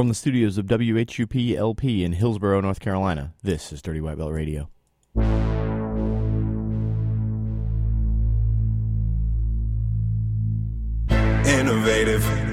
From the studios of WHUP LP in Hillsborough, North Carolina, this is Dirty White Belt Radio.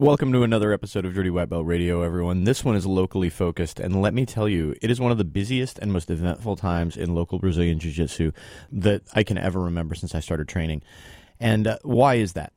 Welcome to another episode of Dirty White Belt Radio, everyone. This one is locally focused, and let me tell you, it is one of the busiest and most eventful times in local Brazilian Jiu Jitsu that I can ever remember since I started training. And uh, why is that?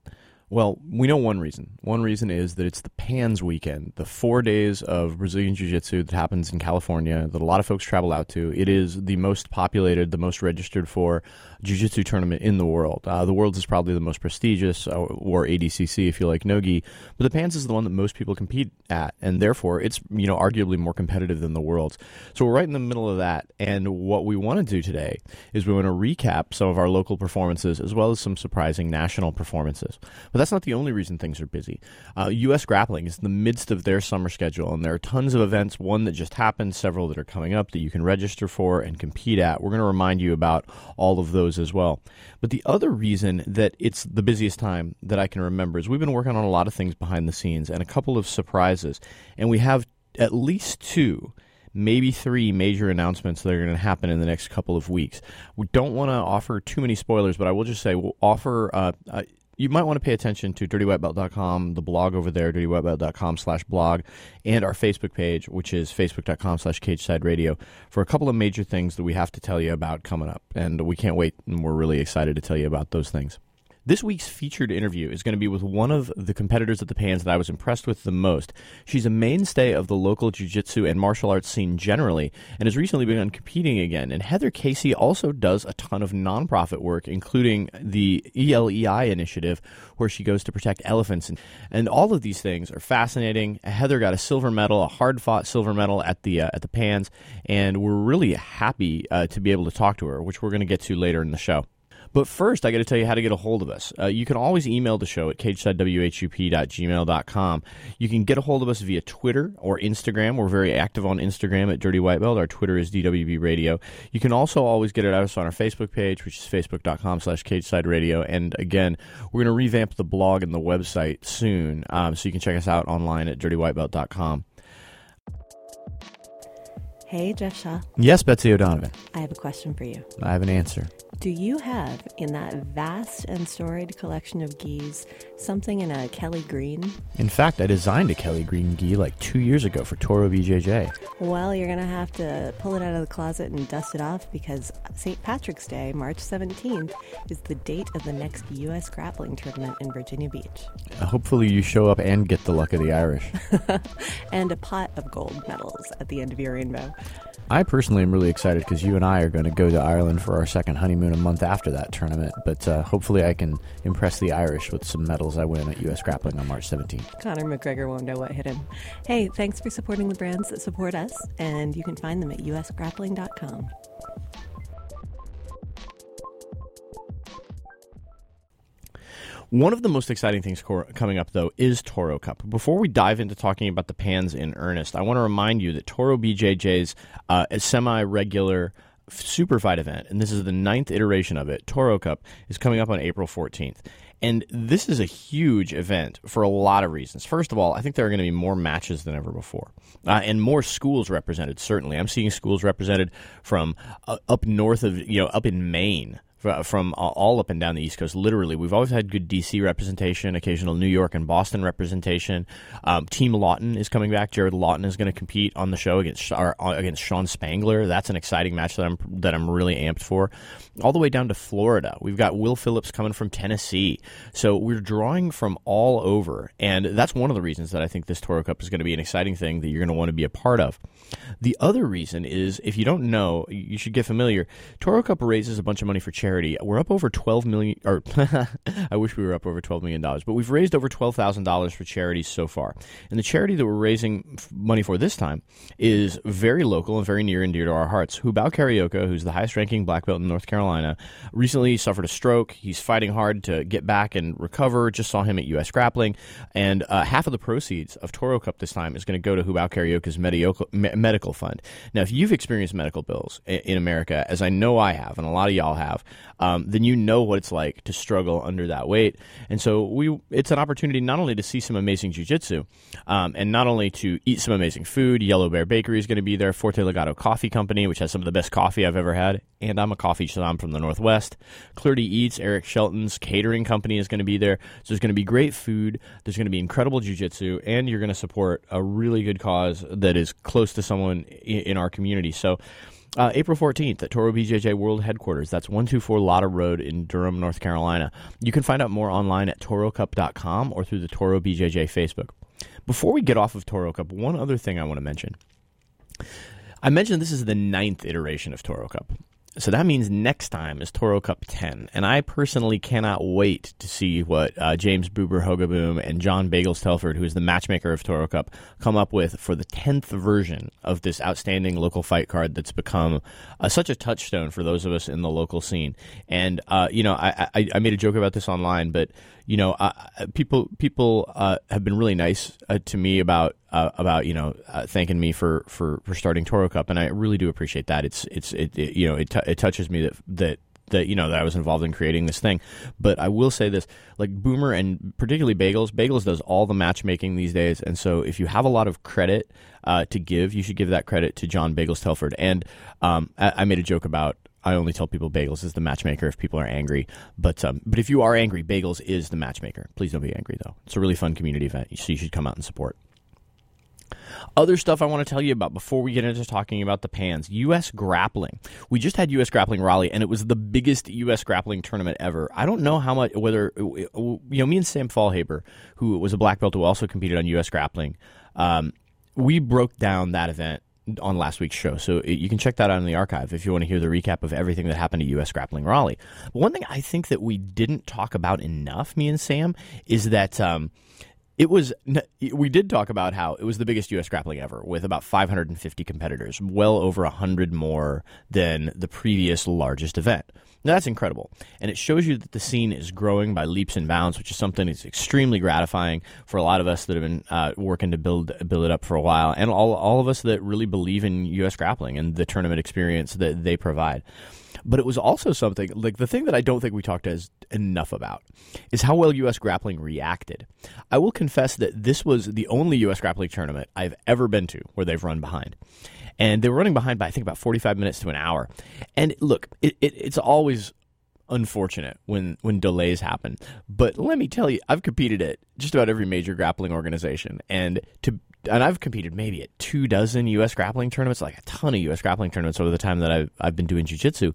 Well, we know one reason. One reason is that it's the PANS weekend, the four days of Brazilian Jiu Jitsu that happens in California that a lot of folks travel out to. It is the most populated, the most registered for jiu-jitsu tournament in the world. Uh, the world's is probably the most prestigious, uh, or ADCC if you like nogi, but the PANS is the one that most people compete at, and therefore it's you know arguably more competitive than the world's. So we're right in the middle of that, and what we want to do today is we want to recap some of our local performances as well as some surprising national performances. But that's not the only reason things are busy. Uh, U.S. Grappling is in the midst of their summer schedule, and there are tons of events. One that just happened, several that are coming up that you can register for and compete at. We're going to remind you about all of those as well. But the other reason that it's the busiest time that I can remember is we've been working on a lot of things behind the scenes and a couple of surprises. And we have at least two maybe three major announcements that are going to happen in the next couple of weeks. We don't want to offer too many spoilers, but I will just say we'll offer. Uh, uh, you might want to pay attention to dirtywhitebelt.com, the blog over there, dirtywhitebelt.com slash blog, and our Facebook page, which is facebook.com slash cageside radio, for a couple of major things that we have to tell you about coming up. And we can't wait, and we're really excited to tell you about those things. This week's featured interview is going to be with one of the competitors at the Pans that I was impressed with the most. She's a mainstay of the local jiu-jitsu and martial arts scene generally and has recently begun competing again. And Heather Casey also does a ton of nonprofit work, including the ELEI initiative, where she goes to protect elephants. And, and all of these things are fascinating. Heather got a silver medal, a hard-fought silver medal at the uh, at the Pans, and we're really happy uh, to be able to talk to her, which we're going to get to later in the show. But first, I got to tell you how to get a hold of us. Uh, you can always email the show at cagesidewhup.gmail.com. You can get a hold of us via Twitter or Instagram. We're very active on Instagram at Dirty White Belt. Our Twitter is DWB Radio. You can also always get it at us on our Facebook page, which is facebook.com slash cageside radio. And again, we're going to revamp the blog and the website soon, um, so you can check us out online at dirtywhitebelt.com. Hey, Jeff Shaw. Yes, Betsy O'Donovan. I have a question for you. I have an answer. Do you have in that vast and storied collection of gis something in a Kelly Green? In fact, I designed a Kelly Green gi like two years ago for Toro BJJ. Well, you're going to have to pull it out of the closet and dust it off because St. Patrick's Day, March 17th, is the date of the next U.S. grappling tournament in Virginia Beach. Uh, hopefully, you show up and get the luck of the Irish. and a pot of gold medals at the end of your rainbow. I personally am really excited because you and I are going to go to Ireland for our second honeymoon a month after that tournament. But uh, hopefully, I can impress the Irish with some medals I win at U.S. Grappling on March 17th. Conor McGregor won't know what hit him. Hey, thanks for supporting the brands that support us, and you can find them at usgrappling.com. One of the most exciting things cor- coming up, though, is Toro Cup. Before we dive into talking about the pans in earnest, I want to remind you that Toro BJJ's uh, semi regular super fight event, and this is the ninth iteration of it, Toro Cup, is coming up on April 14th. And this is a huge event for a lot of reasons. First of all, I think there are going to be more matches than ever before, uh, and more schools represented. Certainly, I'm seeing schools represented from uh, up north of, you know, up in Maine from all up and down the East Coast. Literally, we've always had good DC representation, occasional New York and Boston representation. Um, Team Lawton is coming back. Jared Lawton is going to compete on the show against uh, against Sean Spangler. That's an exciting match that I'm that I'm really amped for. All the way down to Florida, we've got Will Phillips coming from Tennessee. So we're drawing from all over, and that's one of the reasons that I think this Toro Cup is going to be an exciting thing that you're going to want to be a part of. The other reason is if you don't know, you should get familiar. Toro Cup raises a bunch of money for charity. We're up over 12 million or I wish we were up over 12 million dollars, but we've raised over $12,000 for charities so far. And the charity that we're raising money for this time is very local and very near and dear to our hearts. Hubao Carioca, who's the highest ranking black belt in North Carolina, recently suffered a stroke. He's fighting hard to get back and recover. Just saw him at US Grappling and uh, half of the proceeds of Toro Cup this time is going to go to Hubao Carioca's mediocre medical fund. Now, if you've experienced medical bills in America, as I know I have, and a lot of y'all have, um, then you know what it's like to struggle under that weight. And so we, it's an opportunity not only to see some amazing jujitsu, um, and not only to eat some amazing food. Yellow Bear Bakery is going to be there. Forte Legato Coffee Company, which has some of the best coffee I've ever had, and I'm a coffee shalom from the Northwest. Clarity Eats, Eric Shelton's catering company is going to be there. So there's going to be great food. There's going to be incredible jujitsu, and you're going to support a really good cause that is close to someone in our community. So. Uh, April 14th at Toro BJJ World Headquarters. That's 124 Lotta Road in Durham, North Carolina. You can find out more online at torocup.com or through the Toro BJJ Facebook. Before we get off of Toro Cup, one other thing I want to mention. I mentioned this is the ninth iteration of Toro Cup. So that means next time is Toro Cup 10. And I personally cannot wait to see what uh, James Boomer Hogaboom and John Bagels Telford, who is the matchmaker of Toro Cup, come up with for the 10th version of this outstanding local fight card that's become uh, such a touchstone for those of us in the local scene. And, uh, you know, I, I, I, made a joke about this online, but you know, uh, people people uh, have been really nice uh, to me about uh, about you know uh, thanking me for, for, for starting Toro Cup, and I really do appreciate that. It's it's it, it you know it, t- it touches me that that that you know that I was involved in creating this thing. But I will say this: like Boomer and particularly Bagels, Bagels does all the matchmaking these days, and so if you have a lot of credit uh, to give, you should give that credit to John Bagels Telford. And um, I, I, made a joke about I only tell people Bagels is the matchmaker if people are angry. But um, but if you are angry, Bagels is the matchmaker. Please don't be angry though. It's a really fun community event, so you should come out and support. Other stuff I want to tell you about before we get into talking about the pans. U.S. grappling. We just had U.S. grappling Raleigh, and it was the biggest U.S. grappling tournament ever. I don't know how much, whether, you know, me and Sam Fallhaber, who was a black belt who also competed on U.S. grappling, um, we broke down that event on last week's show. So you can check that out in the archive if you want to hear the recap of everything that happened to U.S. Grappling Raleigh. But one thing I think that we didn't talk about enough, me and Sam, is that. Um, it was we did talk about how it was the biggest US grappling ever with about 550 competitors, well over 100 more than the previous largest event. Now, that's incredible. And it shows you that the scene is growing by leaps and bounds, which is something that's extremely gratifying for a lot of us that have been uh, working to build build it up for a while, and all, all of us that really believe in U.S. grappling and the tournament experience that they provide. But it was also something like the thing that I don't think we talked as enough about is how well U.S. grappling reacted. I will confess that this was the only U.S. grappling tournament I've ever been to where they've run behind and they were running behind by I think about 45 minutes to an hour. And look, it, it, it's always unfortunate when when delays happen. But let me tell you, I've competed at just about every major grappling organization, and to and I've competed maybe at two dozen U.S. grappling tournaments, like a ton of U.S. grappling tournaments over the time that I've I've been doing jiu-jitsu.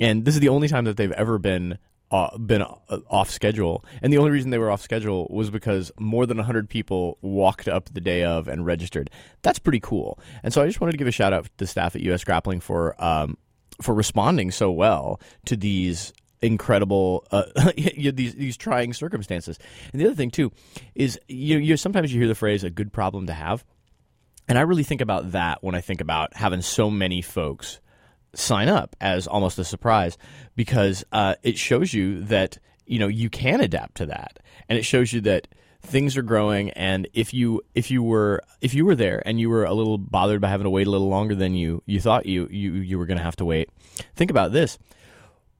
And this is the only time that they've ever been uh, been uh, off schedule. And the only reason they were off schedule was because more than 100 people walked up the day of and registered. That's pretty cool. And so I just wanted to give a shout out to the staff at US Grappling for um, for responding so well to these incredible uh, these these trying circumstances. And the other thing too is you you sometimes you hear the phrase a good problem to have. And I really think about that when I think about having so many folks sign up as almost a surprise because uh, it shows you that you know you can adapt to that, and it shows you that things are growing. And if you if you were if you were there and you were a little bothered by having to wait a little longer than you you thought you you you were going to have to wait, think about this.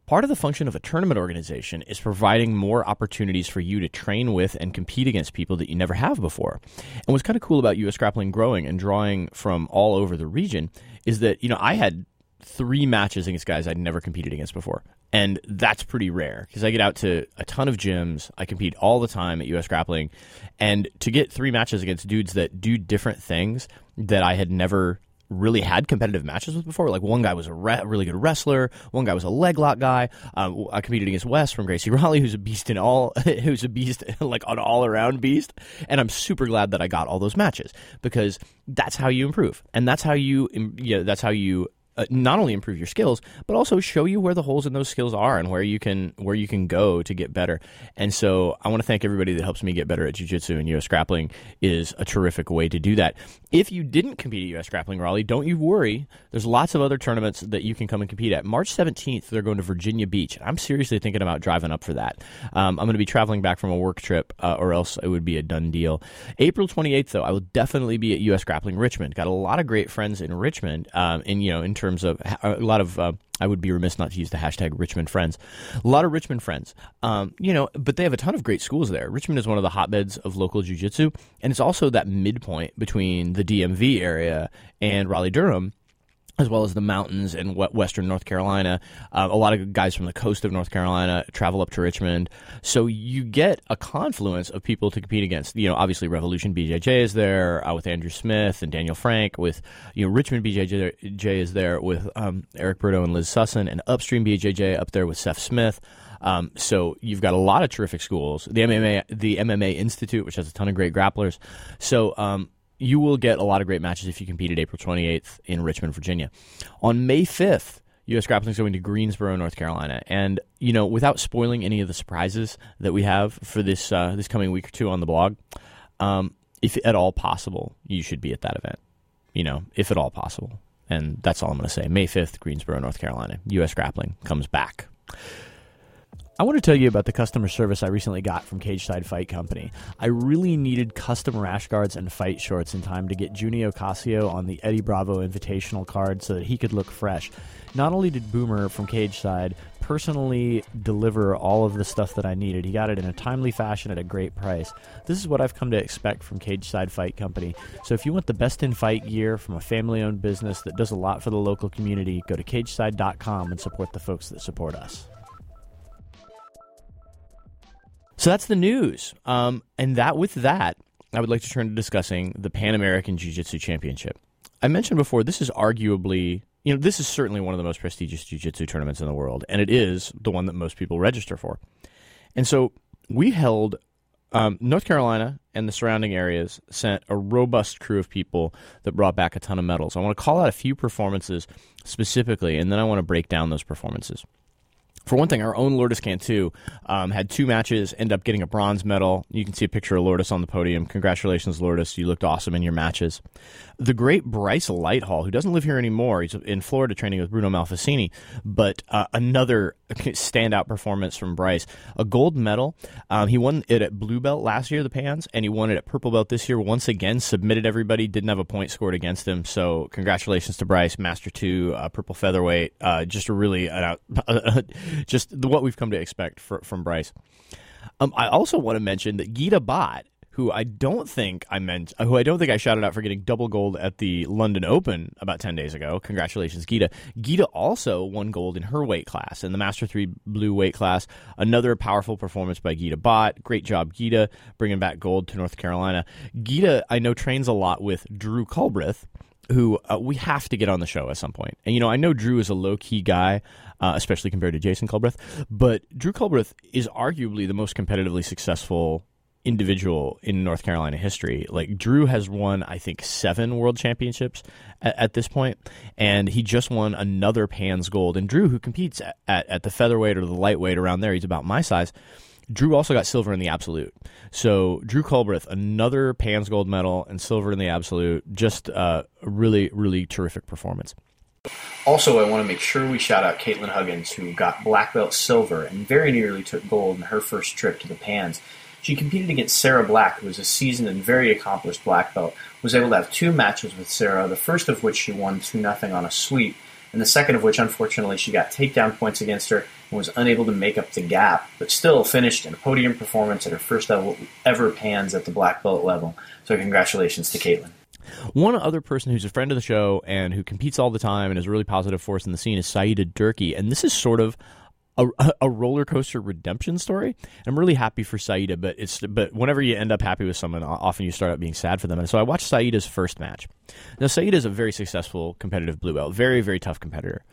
Part of the function of a tournament organization is providing more opportunities for you to train with and compete against people that you never have before. And what's kind of cool about US grappling growing and drawing from all over the region is that, you know, I had three matches against guys I'd never competed against before. And that's pretty rare because I get out to a ton of gyms. I compete all the time at US Grappling. And to get three matches against dudes that do different things that I had never really had competitive matches with before. Like one guy was a re- really good wrestler, one guy was a leg lock guy. Um, I competed against Wes from Gracie Raleigh, who's a beast in all, who's a beast like an all around beast. And I'm super glad that I got all those matches because that's how you improve, and that's how you, yeah, that's how you uh, not only improve your skills but also show you where the holes in those skills are and where you can where you can go to get better. And so I want to thank everybody that helps me get better at jiu-jitsu and US grappling is a terrific way to do that. If you didn't compete at US grappling Raleigh, don't you worry. There's lots of other tournaments that you can come and compete at. March 17th they're going to Virginia Beach. I'm seriously thinking about driving up for that. Um, I'm going to be traveling back from a work trip uh, or else it would be a done deal. April 28th though, I will definitely be at US Grappling Richmond. Got a lot of great friends in Richmond um, and you know in terms of a lot of. Uh, I would be remiss not to use the hashtag Richmond friends. A lot of Richmond friends, um, you know, but they have a ton of great schools there. Richmond is one of the hotbeds of local jiu-jitsu, and it's also that midpoint between the DMV area and Raleigh Durham as well as the mountains in western North Carolina. Uh, a lot of guys from the coast of North Carolina travel up to Richmond. So you get a confluence of people to compete against. You know, obviously Revolution BJJ is there uh, with Andrew Smith and Daniel Frank. With you know Richmond BJJ is there with um, Eric Brito and Liz Sussin, and Upstream BJJ up there with Seth Smith. Um, so you've got a lot of terrific schools. The MMA, the MMA Institute, which has a ton of great grapplers. So um, you will get a lot of great matches if you compete at April 28th in Richmond, Virginia. On May 5th, U.S. Grappling is going to Greensboro, North Carolina, and you know, without spoiling any of the surprises that we have for this uh, this coming week or two on the blog, um, if at all possible, you should be at that event. You know, if at all possible, and that's all I'm going to say. May 5th, Greensboro, North Carolina. U.S. Grappling comes back. I want to tell you about the customer service I recently got from Cageside Fight Company. I really needed custom rash guards and fight shorts in time to get Junie Ocasio on the Eddie Bravo Invitational card so that he could look fresh. Not only did Boomer from Cageside personally deliver all of the stuff that I needed, he got it in a timely fashion at a great price. This is what I've come to expect from Cageside Fight Company. So if you want the best in fight gear from a family owned business that does a lot for the local community, go to cageside.com and support the folks that support us. So that's the news. Um, and that with that, I would like to turn to discussing the Pan American Jiu Jitsu Championship. I mentioned before, this is arguably, you know, this is certainly one of the most prestigious Jiu Jitsu tournaments in the world, and it is the one that most people register for. And so we held, um, North Carolina and the surrounding areas sent a robust crew of people that brought back a ton of medals. I want to call out a few performances specifically, and then I want to break down those performances for one thing, our own Lourdes Cantu um, had two matches, end up getting a bronze medal. You can see a picture of Lourdes on the podium. Congratulations, Lourdes. You looked awesome in your matches. The great Bryce Lighthall, who doesn't live here anymore, he's in Florida training with Bruno Malfacini, but uh, another standout performance from Bryce. A gold medal. Um, he won it at blue belt last year, the Pans, and he won it at purple belt this year. Once again, submitted everybody, didn't have a point scored against him. So congratulations to Bryce, Master 2, uh, purple featherweight. Uh, just a really, just what we've come to expect for, from Bryce. Um, I also want to mention that Gita Bot who I don't think I meant, who I don't think I shouted out for getting double gold at the London Open about 10 days ago. Congratulations, Gita. Gita also won gold in her weight class, in the Master 3 blue weight class. Another powerful performance by Gita Bot. Great job, Gita, bringing back gold to North Carolina. Gita, I know, trains a lot with Drew Culbreth, who uh, we have to get on the show at some point. And, you know, I know Drew is a low key guy, uh, especially compared to Jason Culbreth, but Drew Culbreth is arguably the most competitively successful individual in North Carolina history. Like Drew has won, I think, seven world championships at, at, this point, and he just won another Pans Gold. And Drew, who competes at, at, at, the featherweight or the lightweight around there, he's about my size. Drew also got silver in the absolute. So Drew Culbreth, another Pans Gold medal and silver in the absolute. Just uh, a really, really terrific performance. Also, I want to make sure we shout out Caitlin Huggins, who got black belt silver and very nearly took gold in her first trip to the Pans. She competed against Sarah Black, who was a seasoned and very accomplished black belt, was able to have two matches with Sarah, the first of which she won 2 0 on a sweep, and the second of which, unfortunately, she got takedown points against her and was unable to make up the gap, but still finished in a podium performance at her first ever pans at the black belt level. So, congratulations to Caitlin. One other person who's a friend of the show and who competes all the time and is a really positive force in the scene is Saida Durkee, and this is sort of a, a roller coaster redemption story. I'm really happy for Saida, but it's but whenever you end up happy with someone, often you start out being sad for them. And so I watched Saida's first match. Now Saida is a very successful competitive blue belt, very very tough competitor,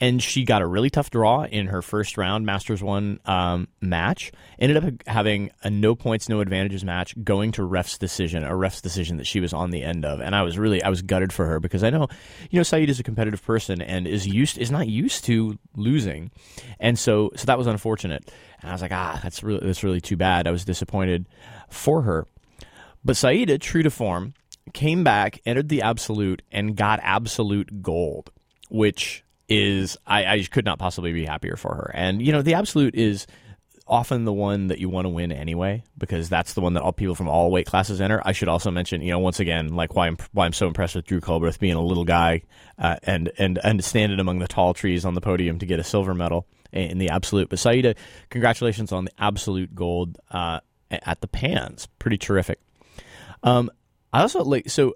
and she got a really tough draw in her first round Masters one um, match. Ended up having a no points no advantages match, going to ref's decision, a ref's decision that she was on the end of, and I was really I was gutted for her because I know you know Saida is a competitive person and is used is not used to losing, and so so that was unfortunate. And I was like, ah, that's really that's really too bad. I was disappointed for her. But Saida, true to form, came back, entered the absolute, and got absolute gold, which is I, I could not possibly be happier for her. And you know, the absolute is often the one that you want to win anyway because that's the one that all people from all weight classes enter. I should also mention, you know, once again, like why I'm why I'm so impressed with Drew Culbreth being a little guy uh, and and and standing among the tall trees on the podium to get a silver medal in the absolute. But Saida, congratulations on the absolute gold uh, at the Pans. Pretty terrific. Um, I also like so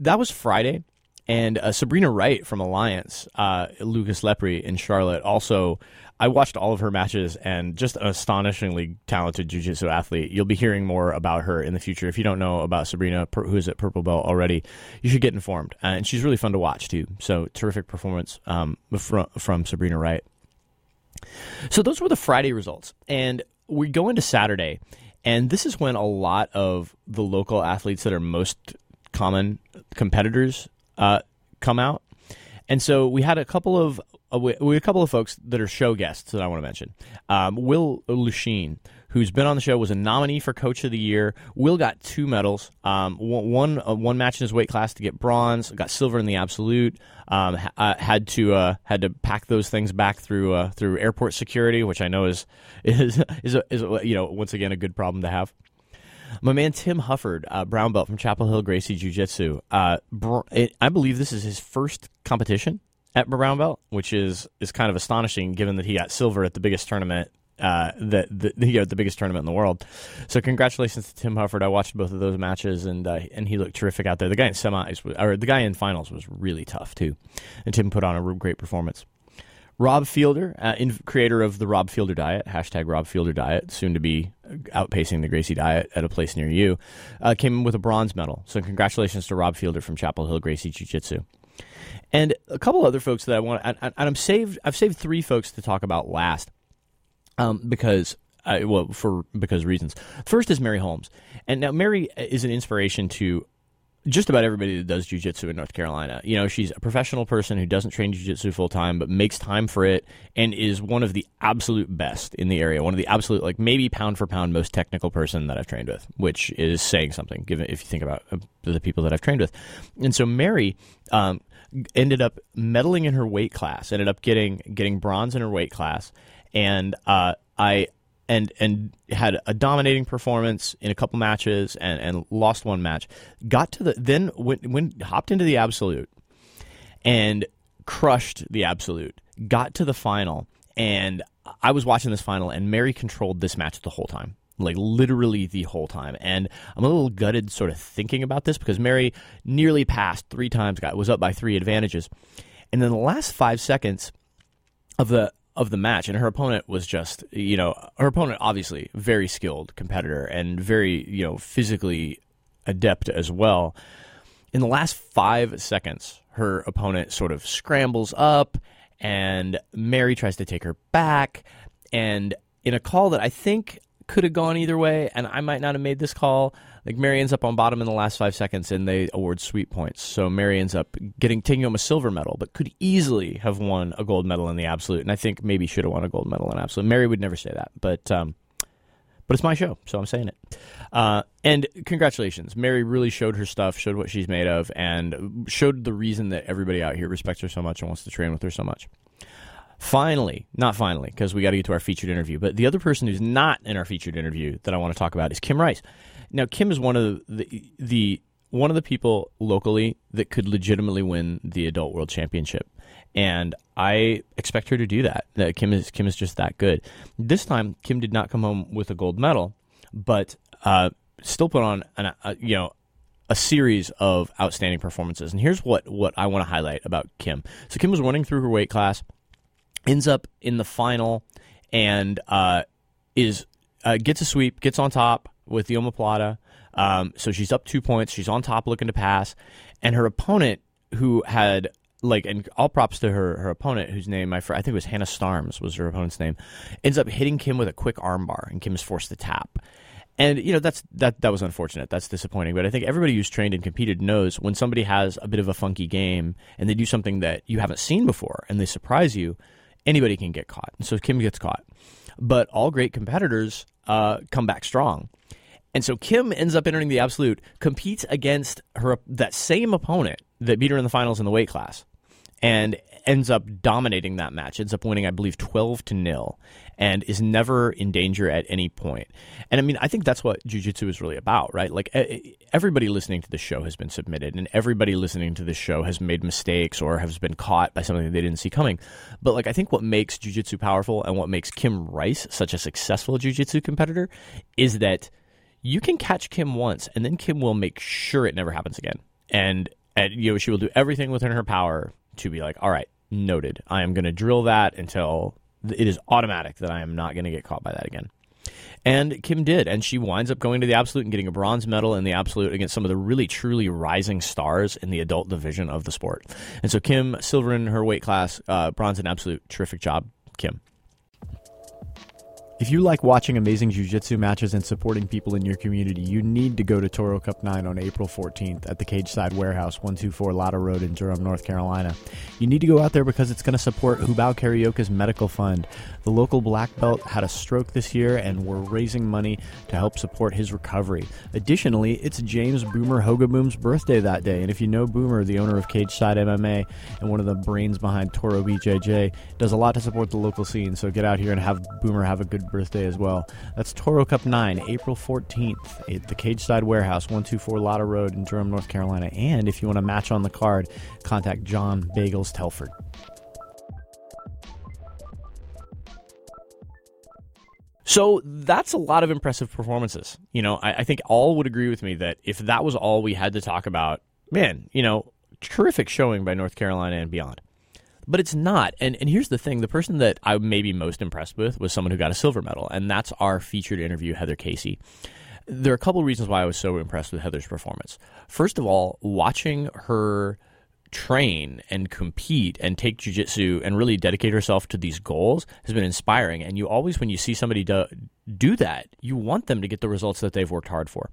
that was Friday, and uh, Sabrina Wright from Alliance, uh, Lucas Lepri in Charlotte. Also, I watched all of her matches and just an astonishingly talented jiu-jitsu athlete. You'll be hearing more about her in the future. If you don't know about Sabrina, who's at Purple Belt already, you should get informed. And she's really fun to watch too. So terrific performance um, from from Sabrina Wright. So those were the Friday results. And we go into Saturday, and this is when a lot of the local athletes that are most common competitors uh, come out. And so we had a couple of uh, we, we a couple of folks that are show guests that I want to mention. Um, Will Lusheen, who's been on the show, was a nominee for Coach of the Year. Will got two medals, um, one uh, one match in his weight class to get bronze, got silver in the absolute. Um, uh, had to uh, had to pack those things back through uh, through airport security, which I know is is is, a, is a, you know once again a good problem to have. My man Tim Hufford, uh, brown belt from Chapel Hill Gracie Jiu Jitsu. Uh, br- I believe this is his first competition at brown belt, which is is kind of astonishing given that he got silver at the biggest tournament uh, the, the you know the biggest tournament in the world. So congratulations to Tim Hufford. I watched both of those matches and uh, and he looked terrific out there. The guy in semis or the guy in finals was really tough too, and Tim put on a great performance. Rob Fielder, uh, in, creator of the Rob Fielder Diet, hashtag Rob Fielder Diet, soon to be outpacing the Gracie Diet at a place near you, uh, came in with a bronze medal. So congratulations to Rob Fielder from Chapel Hill Gracie Jiu Jitsu. And a couple other folks that I want, and I'm saved. I've saved three folks to talk about last um, because I, well, for because reasons. First is Mary Holmes, and now Mary is an inspiration to just about everybody that does jujitsu in North Carolina. You know, she's a professional person who doesn't train jujitsu full time, but makes time for it, and is one of the absolute best in the area. One of the absolute, like maybe pound for pound, most technical person that I've trained with, which is saying something. Given if you think about uh, the people that I've trained with, and so Mary. Um, ended up medaling in her weight class ended up getting getting bronze in her weight class and uh, I and and had a dominating performance in a couple matches and, and lost one match. Got to the then went, went hopped into the absolute and crushed the absolute. Got to the final and I was watching this final and Mary controlled this match the whole time. Like literally the whole time, and I'm a little gutted, sort of thinking about this because Mary nearly passed three times, got was up by three advantages, and then the last five seconds of the of the match, and her opponent was just, you know, her opponent obviously very skilled competitor and very, you know, physically adept as well. In the last five seconds, her opponent sort of scrambles up, and Mary tries to take her back. And in a call that I think could have gone either way, and I might not have made this call, like Mary ends up on bottom in the last five seconds, and they award sweep points. So Mary ends up getting taking home a silver medal, but could easily have won a gold medal in the absolute. And I think maybe should have won a gold medal in absolute. Mary would never say that, but um, but it's my show, so I'm saying it. Uh, and congratulations, Mary really showed her stuff, showed what she's made of, and showed the reason that everybody out here respects her so much and wants to train with her so much. Finally, not finally, because we got to get to our featured interview, but the other person who's not in our featured interview that I want to talk about is Kim Rice. Now, Kim is one of the, the, one of the people locally that could legitimately win the adult world championship, and I expect her to do that. That Kim is Kim is just that good. This time, Kim did not come home with a gold medal, but uh, still put on an, a, you know a series of outstanding performances. And here's what what I want to highlight about Kim. So Kim was running through her weight class, ends up in the final, and uh, is uh, gets a sweep, gets on top with the omoplata. Um, so she's up two points. She's on top, looking to pass, and her opponent, who had like, and all props to her her opponent, whose name I, I think was Hannah Starms was her opponent's name, ends up hitting Kim with a quick armbar, and Kim is forced to tap. And you know that's that that was unfortunate. That's disappointing. But I think everybody who's trained and competed knows when somebody has a bit of a funky game and they do something that you haven't seen before and they surprise you, anybody can get caught. So Kim gets caught. But all great competitors uh, come back strong. And so Kim ends up entering the absolute, competes against her that same opponent that beat her in the finals in the weight class, and ends up dominating that match. Ends up winning, I believe, twelve to nil, and is never in danger at any point. And I mean, I think that's what jujitsu is really about, right? Like everybody listening to the show has been submitted, and everybody listening to this show has made mistakes or has been caught by something they didn't see coming. But like, I think what makes jujitsu powerful and what makes Kim Rice such a successful jujitsu competitor is that you can catch Kim once, and then Kim will make sure it never happens again. And, and you know, she will do everything within her power to be like, all right, noted. I am going to drill that until it is automatic that I am not going to get caught by that again. And Kim did, and she winds up going to the absolute and getting a bronze medal in the absolute against some of the really truly rising stars in the adult division of the sport. And so Kim, silver in her weight class, uh, bronze in absolute, terrific job, Kim. If you like watching amazing jiu-jitsu matches and supporting people in your community, you need to go to Toro Cup 9 on April 14th at the Cage Side Warehouse, 124 Lotta Road in Durham, North Carolina. You need to go out there because it's going to support Hubao Carioca's medical fund. The local black belt had a stroke this year and we're raising money to help support his recovery. Additionally, it's James Boomer Hogaboom's birthday that day, and if you know Boomer, the owner of Cage Side MMA and one of the brains behind Toro BJJ, does a lot to support the local scene, so get out here and have Boomer have a good birthday as well. That's Toro Cup 9, April 14th at the Cage Side Warehouse, 124 Lotta Road in Durham, North Carolina. And if you want to match on the card, contact John Bagels Telford. So that's a lot of impressive performances. You know, I, I, think all would agree with me that if that was all we had to talk about, man, you know, terrific showing by North Carolina and beyond but it's not. And and here's the thing: the person that I may be most impressed with was someone who got a silver medal, and that's our featured interview, Heather Casey. There are a couple of reasons why I was so impressed with Heather's performance. First of all, watching her train and compete and take jujitsu and really dedicate herself to these goals has been inspiring. And you always, when you see somebody do, do that, you want them to get the results that they've worked hard for.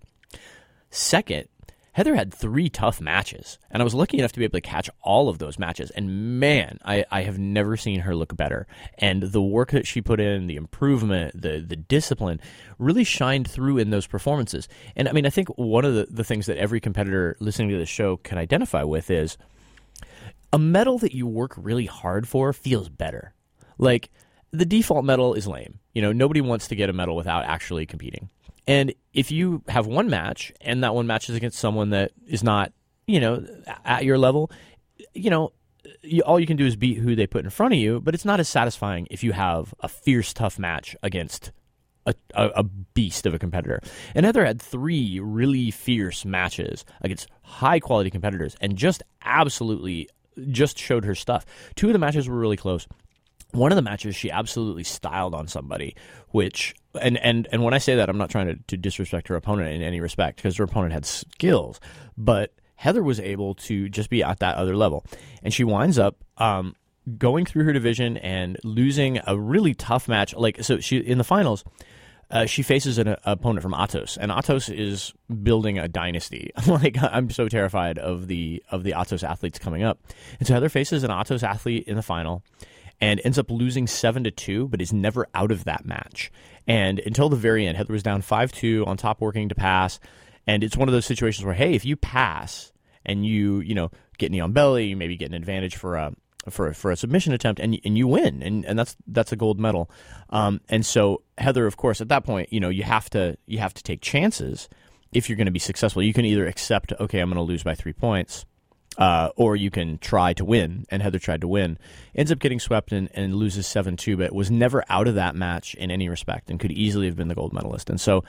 Second, Heather had three tough matches, and I was lucky enough to be able to catch all of those matches. And man, I, I have never seen her look better. And the work that she put in, the improvement, the the discipline, really shined through in those performances. And I mean, I think one of the, the things that every competitor listening to the show can identify with is a medal that you work really hard for feels better. Like the default medal is lame. You know, nobody wants to get a medal without actually competing. And if you have one match and that one match is against someone that is not, you know, at your level, you know, you, all you can do is beat who they put in front of you, but it's not as satisfying if you have a fierce, tough match against a, a, a, beast of a competitor. And Heather had three really fierce matches against high quality competitors and just absolutely just showed her stuff. Two of the matches were really close one of the matches she absolutely styled on somebody which and and and when i say that i'm not trying to, to disrespect her opponent in any respect because her opponent had skills but heather was able to just be at that other level. And she winds up um, going through her division and losing a really tough match. Like so she in the finals uh, she faces an opponent from Atos, and Atos is building a dynasty. like I'm so terrified of the of the Atos athletes coming up, and so Heather faces an Atos athlete in the final, and ends up losing seven to two, but is never out of that match. And until the very end, Heather was down five two on top, working to pass. And it's one of those situations where, hey, if you pass and you you know get knee on belly, you maybe get an advantage for a for for a submission attempt, and and you win, and and that's that's a gold medal. Um, and so Heather, of course, at that point, you know, you have to you have to take chances if you're going to be successful. You can either accept, okay, I'm going to lose by three points uh, or you can try to win. And Heather tried to win, ends up getting swept and, and loses seven two, but was never out of that match in any respect, and could easily have been the gold medalist. And so,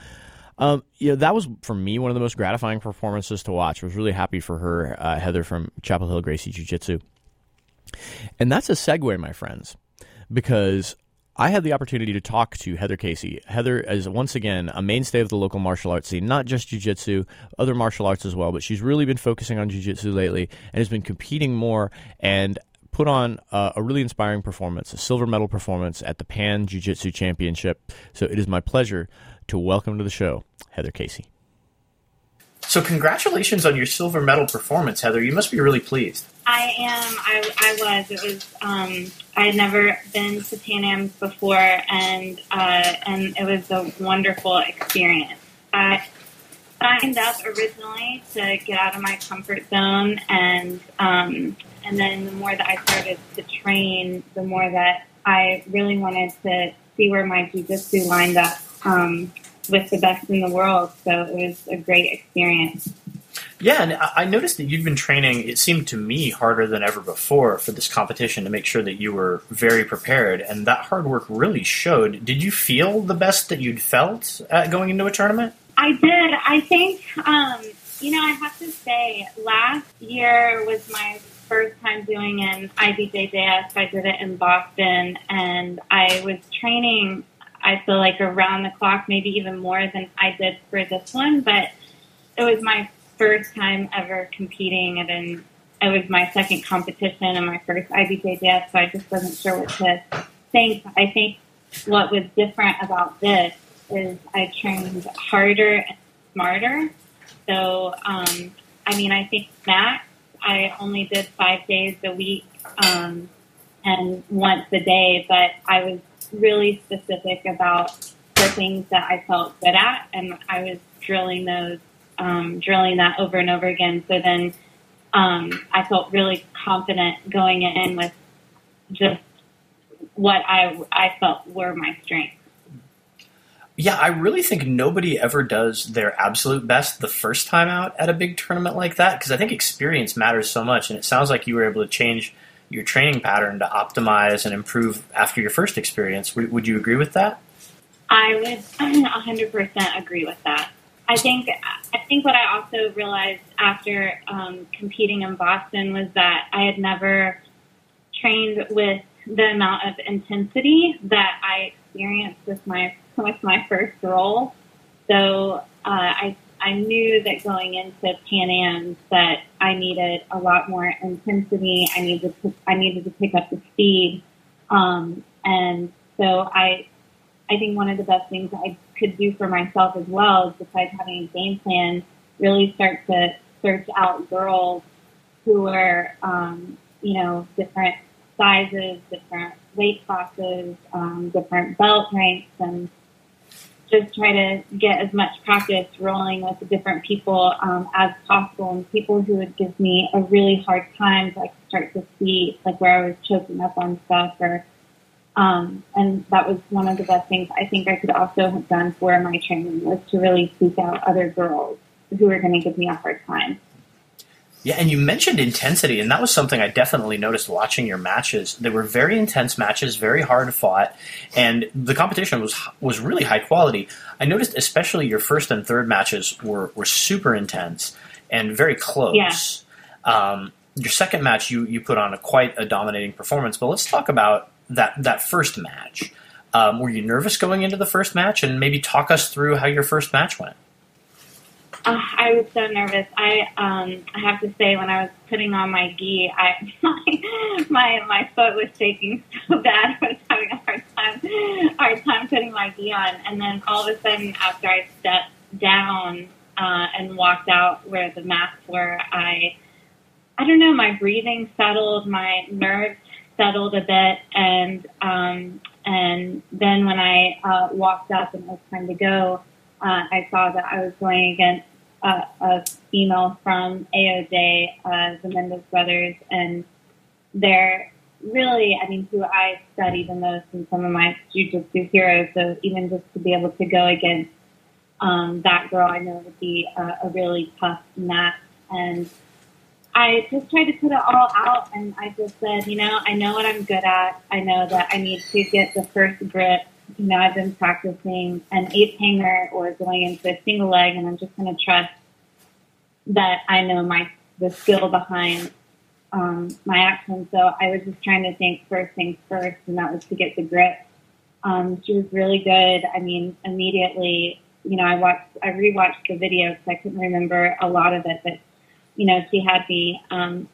Um, yeah, that was for me one of the most gratifying performances to watch. I was really happy for her, uh, Heather from Chapel Hill Gracie Jiu Jitsu. And that's a segue, my friends, because I had the opportunity to talk to Heather Casey. Heather is once again a mainstay of the local martial arts scene, not just jiu-jitsu, other martial arts as well, but she's really been focusing on jiu-jitsu lately and has been competing more and put on a really inspiring performance, a silver medal performance at the Pan Jiu-Jitsu Championship. So it is my pleasure to welcome to the show Heather Casey. So congratulations on your silver medal performance, Heather. You must be really pleased. I am. I, I was. It was. Um, I had never been to Pan Am's before, and uh, and it was a wonderful experience. I signed up originally to get out of my comfort zone, and um, and then the more that I started to train, the more that I really wanted to see where my jujitsu lined up um, with the best in the world. So it was a great experience. Yeah, and I noticed that you've been training, it seemed to me, harder than ever before for this competition to make sure that you were very prepared. And that hard work really showed. Did you feel the best that you'd felt going into a tournament? I did. I think, um, you know, I have to say, last year was my first time doing an IBJJF. I did it in Boston, and I was training, I feel like, around the clock, maybe even more than I did for this one. But it was my first time ever competing and then it was my second competition and my first IBJJF, so I just wasn't sure what to think. I think what was different about this is I trained harder and smarter. So, um, I mean, I think max, I only did five days a week um, and once a day, but I was really specific about the things that I felt good at, and I was drilling those um, drilling that over and over again. So then um, I felt really confident going in with just what I I felt were my strengths. Yeah, I really think nobody ever does their absolute best the first time out at a big tournament like that because I think experience matters so much. And it sounds like you were able to change your training pattern to optimize and improve after your first experience. Would you agree with that? I would 100% agree with that. I think I think what I also realized after um, competing in Boston was that I had never trained with the amount of intensity that I experienced with my with my first roll. So uh, I I knew that going into Pan Am's that I needed a lot more intensity. I needed to I needed to pick up the speed, um, and so I I think one of the best things I could do for myself as well is besides having a game plan, really start to search out girls who are, um, you know, different sizes, different weight classes, um, different belt ranks, and just try to get as much practice rolling with different people um, as possible and people who would give me a really hard time could start to see like where I was choking up on stuff or um, and that was one of the best things I think I could also have done for my training was to really seek out other girls who were going to give me a hard time. Yeah, and you mentioned intensity, and that was something I definitely noticed watching your matches. They were very intense matches, very hard fought, and the competition was was really high quality. I noticed, especially your first and third matches were were super intense and very close. Yeah. Um, your second match, you you put on a quite a dominating performance. But let's talk about that that first match. Um, were you nervous going into the first match, and maybe talk us through how your first match went? Uh, I was so nervous. I um, I have to say, when I was putting on my gi, I my my, foot was shaking so bad. I was having a hard time hard time putting my gi on, and then all of a sudden, after I stepped down uh, and walked out where the mats were, I I don't know, my breathing settled, my nerves settled a bit, and um, and then when I uh, walked up and it was time to go, uh, I saw that I was going against uh, a female from AOJ, uh, the Mendes brothers, and they're really, I mean, who I study the most and some of my jujitsu heroes. So even just to be able to go against um, that girl, I know would be a, a really tough match. And I just tried to put it all out and I just said, you know, I know what I'm good at. I know that I need to get the first grip you know, I've been practicing an eighth hanger or going into a single leg, and I'm just going to trust that I know my the skill behind um, my action. So I was just trying to think first things first, and that was to get the grip. Um, she was really good. I mean, immediately, you know, I watched, I rewatched the video because I couldn't remember a lot of it, but you know, she had me. Um,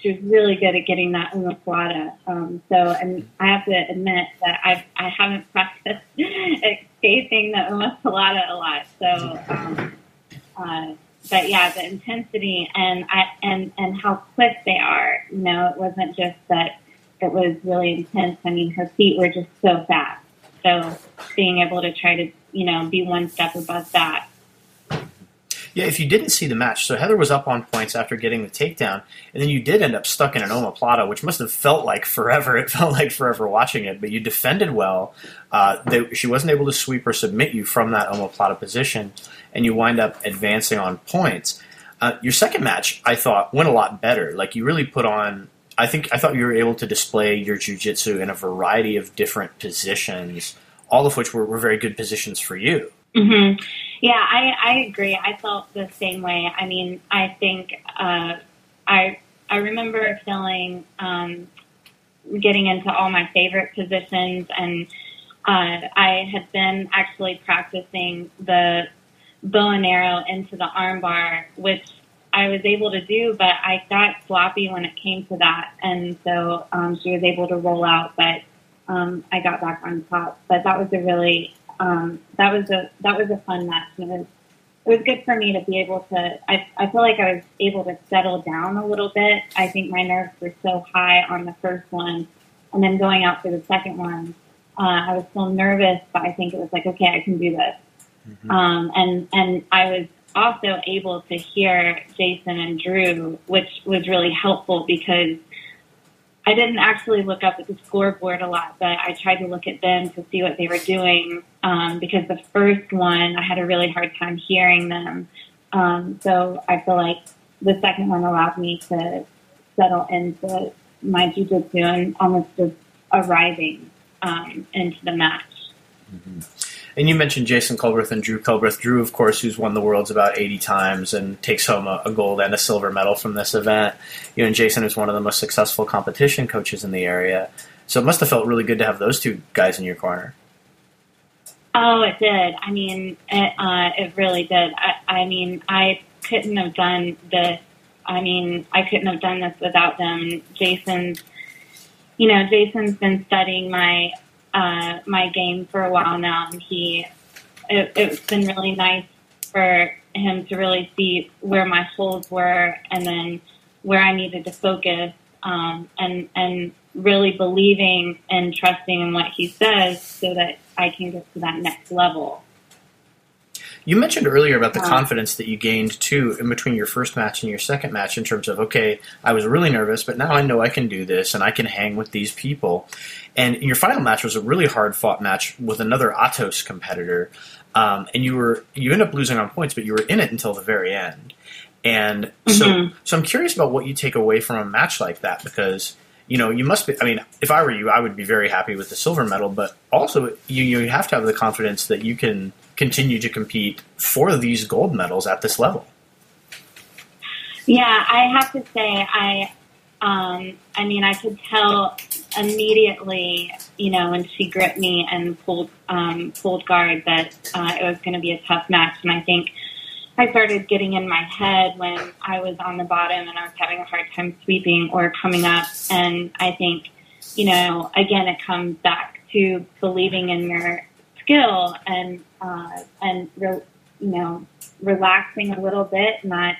she was really good at getting that omoplata. Um, so, and I have to admit that I I haven't practiced escaping the omoplata a lot. So, um, uh, but yeah, the intensity and I, and and how quick they are. You know, it wasn't just that it was really intense. I mean, her feet were just so fast. So, being able to try to you know be one step above that yeah, if you didn't see the match, so Heather was up on points after getting the takedown, and then you did end up stuck in an omoplata, which must have felt like forever. It felt like forever watching it, but you defended well. Uh, they, she wasn't able to sweep or submit you from that omoplata position, and you wind up advancing on points. Uh, your second match, I thought, went a lot better. Like you really put on. I think I thought you were able to display your jujitsu in a variety of different positions, all of which were, were very good positions for you. Mm-hmm. Yeah, I, I agree. I felt the same way. I mean, I think uh, I I remember feeling um, getting into all my favorite positions, and uh, I had been actually practicing the bow and arrow into the armbar, which I was able to do, but I got sloppy when it came to that, and so um, she was able to roll out, but um, I got back on top. But that was a really um, that was a that was a fun match. And it was it was good for me to be able to. I I feel like I was able to settle down a little bit. I think my nerves were so high on the first one, and then going out for the second one, uh, I was still nervous, but I think it was like, okay, I can do this. Mm-hmm. Um, and and I was also able to hear Jason and Drew, which was really helpful because I didn't actually look up at the scoreboard a lot, but I tried to look at them to see what they were doing um, because the first one I had a really hard time hearing them. Um, so I feel like the second one allowed me to settle into my jujitsu and almost just arriving um, into the match. Mm-hmm. And you mentioned Jason Culbreth and Drew Culbreth. Drew, of course, who's won the worlds about 80 times and takes home a, a, gold and a silver medal from this event. You know, and Jason is one of the most successful competition coaches in the area. So it must have felt really good to have those two guys in your corner. Oh, it did. I mean, it, uh, it really did. I, I mean, I couldn't have done this. I mean, I couldn't have done this without them. Jason's, you know, Jason's been studying my uh, my game for a while now, and he it, it's been really nice for him to really see where my holes were and then where I needed to focus, um, and and really believing and trusting in what he says so that I can get to that next level. You mentioned earlier about the confidence that you gained too in between your first match and your second match in terms of okay, I was really nervous, but now I know I can do this and I can hang with these people. And your final match was a really hard fought match with another Atos competitor, um, and you were you ended up losing on points, but you were in it until the very end. And so, mm-hmm. so I'm curious about what you take away from a match like that because you know, you must be. I mean, if I were you, I would be very happy with the silver medal, but also you you have to have the confidence that you can continue to compete for these gold medals at this level. Yeah, I have to say, I, um, I mean, I could tell immediately, you know, when she gripped me and pulled um, pulled guard that uh, it was going to be a tough match, and I think. I started getting in my head when I was on the bottom and I was having a hard time sweeping or coming up. And I think, you know, again, it comes back to believing in your skill and uh, and re- you know relaxing a little bit. Not,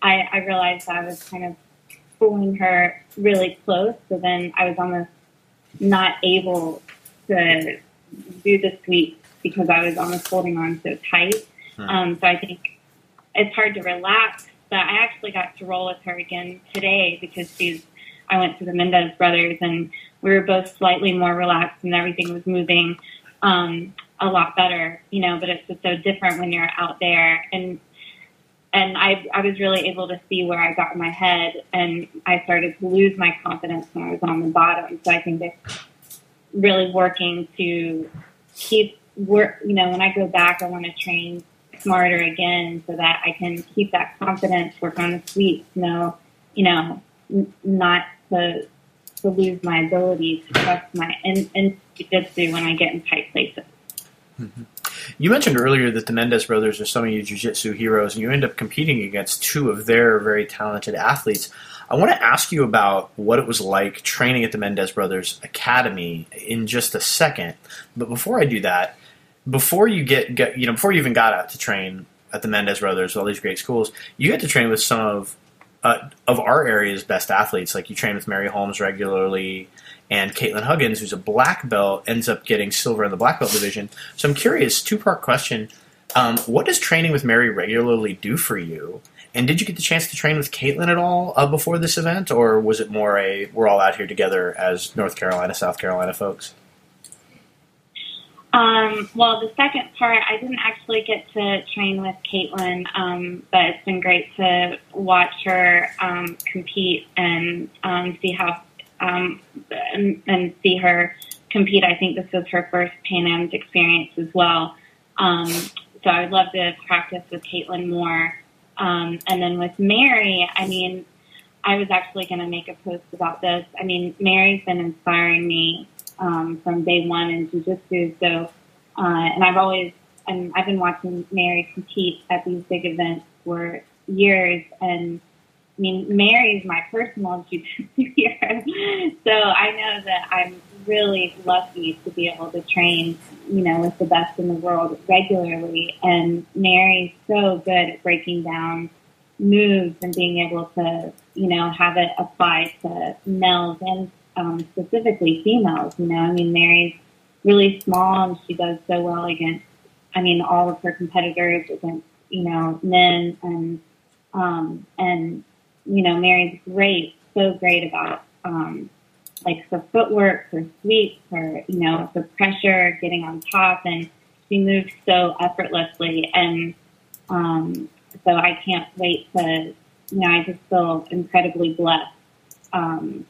I, I realized I was kind of pulling her really close, so then I was almost not able to do the sweep because I was almost holding on so tight. Hmm. Um, so I think it's hard to relax. But I actually got to roll with her again today because she's. I went to the Mendes brothers and we were both slightly more relaxed and everything was moving um, a lot better, you know, but it's just so different when you're out there. And, and I, I was really able to see where I got in my head and I started to lose my confidence when I was on the bottom. So I think it's really working to keep work. You know, when I go back, I want to train smarter again so that I can keep that confidence, work on the sweeps, know, you know, n- not to to lose my ability to trust my in jiu-jitsu when I get in tight places. Mm-hmm. You mentioned earlier that the Mendes brothers are some of your jiu-jitsu heroes, and you end up competing against two of their very talented athletes. I want to ask you about what it was like training at the Mendes Brothers Academy in just a second. But before I do that, before you get, get you know before you even got out to train at the Mendes Brothers, all these great schools, you had to train with some of uh, of our area's best athletes. Like you train with Mary Holmes regularly, and Caitlin Huggins, who's a black belt, ends up getting silver in the black belt division. So I'm curious, two part question: um, What does training with Mary regularly do for you? And did you get the chance to train with Caitlin at all uh, before this event, or was it more a we're all out here together as North Carolina, South Carolina folks? Um, well, the second part, I didn't actually get to train with Caitlin, um, but it's been great to watch her um, compete and um, see how um, and, and see her compete. I think this was her first Pan Am's experience as well. Um, so I would love to practice with Caitlin more. And then with Mary, I mean, I was actually going to make a post about this. I mean, Mary's been inspiring me um, from day one in jujitsu. So, uh, and I've always, and I've been watching Mary compete at these big events for years. And I mean, Mary's my personal jujitsu hero. so I know that I'm really lucky to be able to train, you know, with the best in the world regularly. And Mary's so good at breaking down moves and being able to, you know, have it apply to males and um, specifically females. You know, I mean, Mary's really small and she does so well against, I mean, all of her competitors against, you know, men and, um, and, you know, Mary's great, so great about, um, like her footwork, her sweeps, her, you know, the pressure, getting on top, and she moves so effortlessly. And um, so I can't wait to, you know, I just feel incredibly blessed um,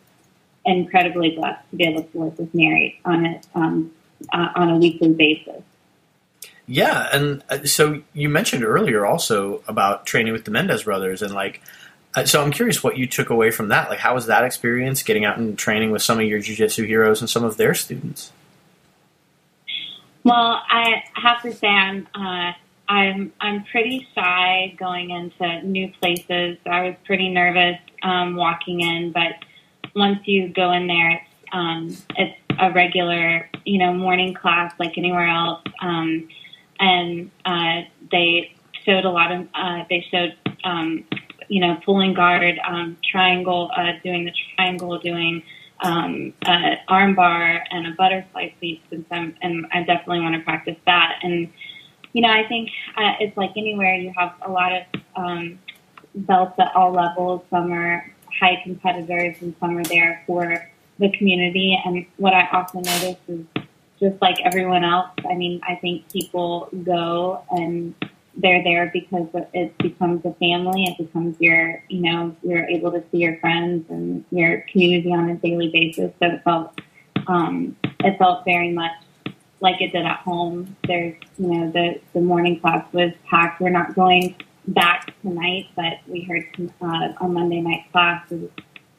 incredibly blessed to be able to work with Mary on a um, uh, on a weekly basis. Yeah, and uh, so you mentioned earlier also about training with the Mendes brothers, and like, uh, so I'm curious what you took away from that. Like, how was that experience getting out and training with some of your jiu-jitsu heroes and some of their students? Well, I have to say I'm uh, I'm I'm pretty shy going into new places. I was pretty nervous um, walking in, but once you go in there, it's um, it's a regular, you know, morning class like anywhere else. Um, and uh, they showed a lot of, uh, they showed, um, you know, pulling guard, um, triangle, uh, doing the triangle, doing um, uh, arm bar and a butterfly sweep. Some, and I definitely want to practice that. And, you know, I think uh, it's like anywhere you have a lot of um, belts at all levels. Some are high competitors and some are there for the community. And what I also notice is just like everyone else, I mean, I think people go and they're there because it becomes a family. It becomes your, you know, you're able to see your friends and your community on a daily basis. So it felt, um, it felt very much like it did at home. There's, you know, the, the morning class was packed. We're not going back tonight, but we heard uh, on Monday night class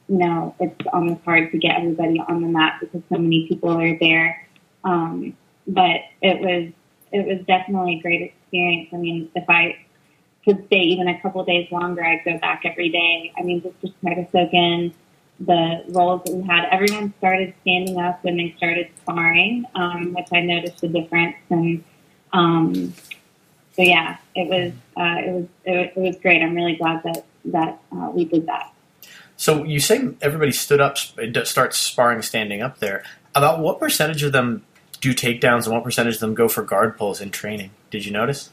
you know, it's almost hard to get everybody on the mat because so many people are there. Um, but it was it was definitely a great experience. I mean, if I could stay even a couple days longer, I'd go back every day. I mean, just to try to soak in the rolls that we had. Everyone started standing up when they started sparring, um, which I noticed a difference. And um, so yeah, it was uh, it was it, was great. I'm really glad that that uh, we did that. So you say everybody stood up, starts sparring standing up there. About what percentage of them do takedowns, and what percentage of them go for guard pulls in training? Did you notice?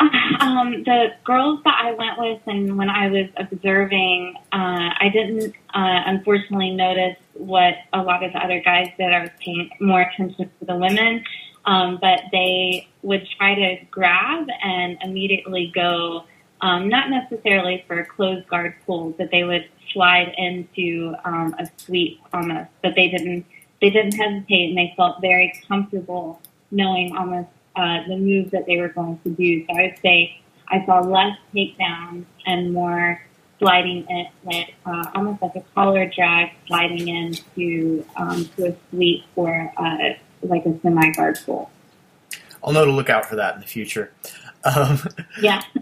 Um, the girls that I went with, and when I was observing, uh, I didn't uh, unfortunately notice what a lot of the other guys did. I was paying more attention to the women um, but they would try to grab and immediately go, um, not necessarily for closed guard pulls, but they would slide into um, a sweep almost, but they didn't. they didn't hesitate and they felt very comfortable knowing almost uh, the moves that they were going to do. So I would say I saw less takedowns and more sliding it, like uh, almost like a collar drag, sliding into um, to a sweep for uh, like a semi guard pull. I'll know to look out for that in the future. Um, Yeah.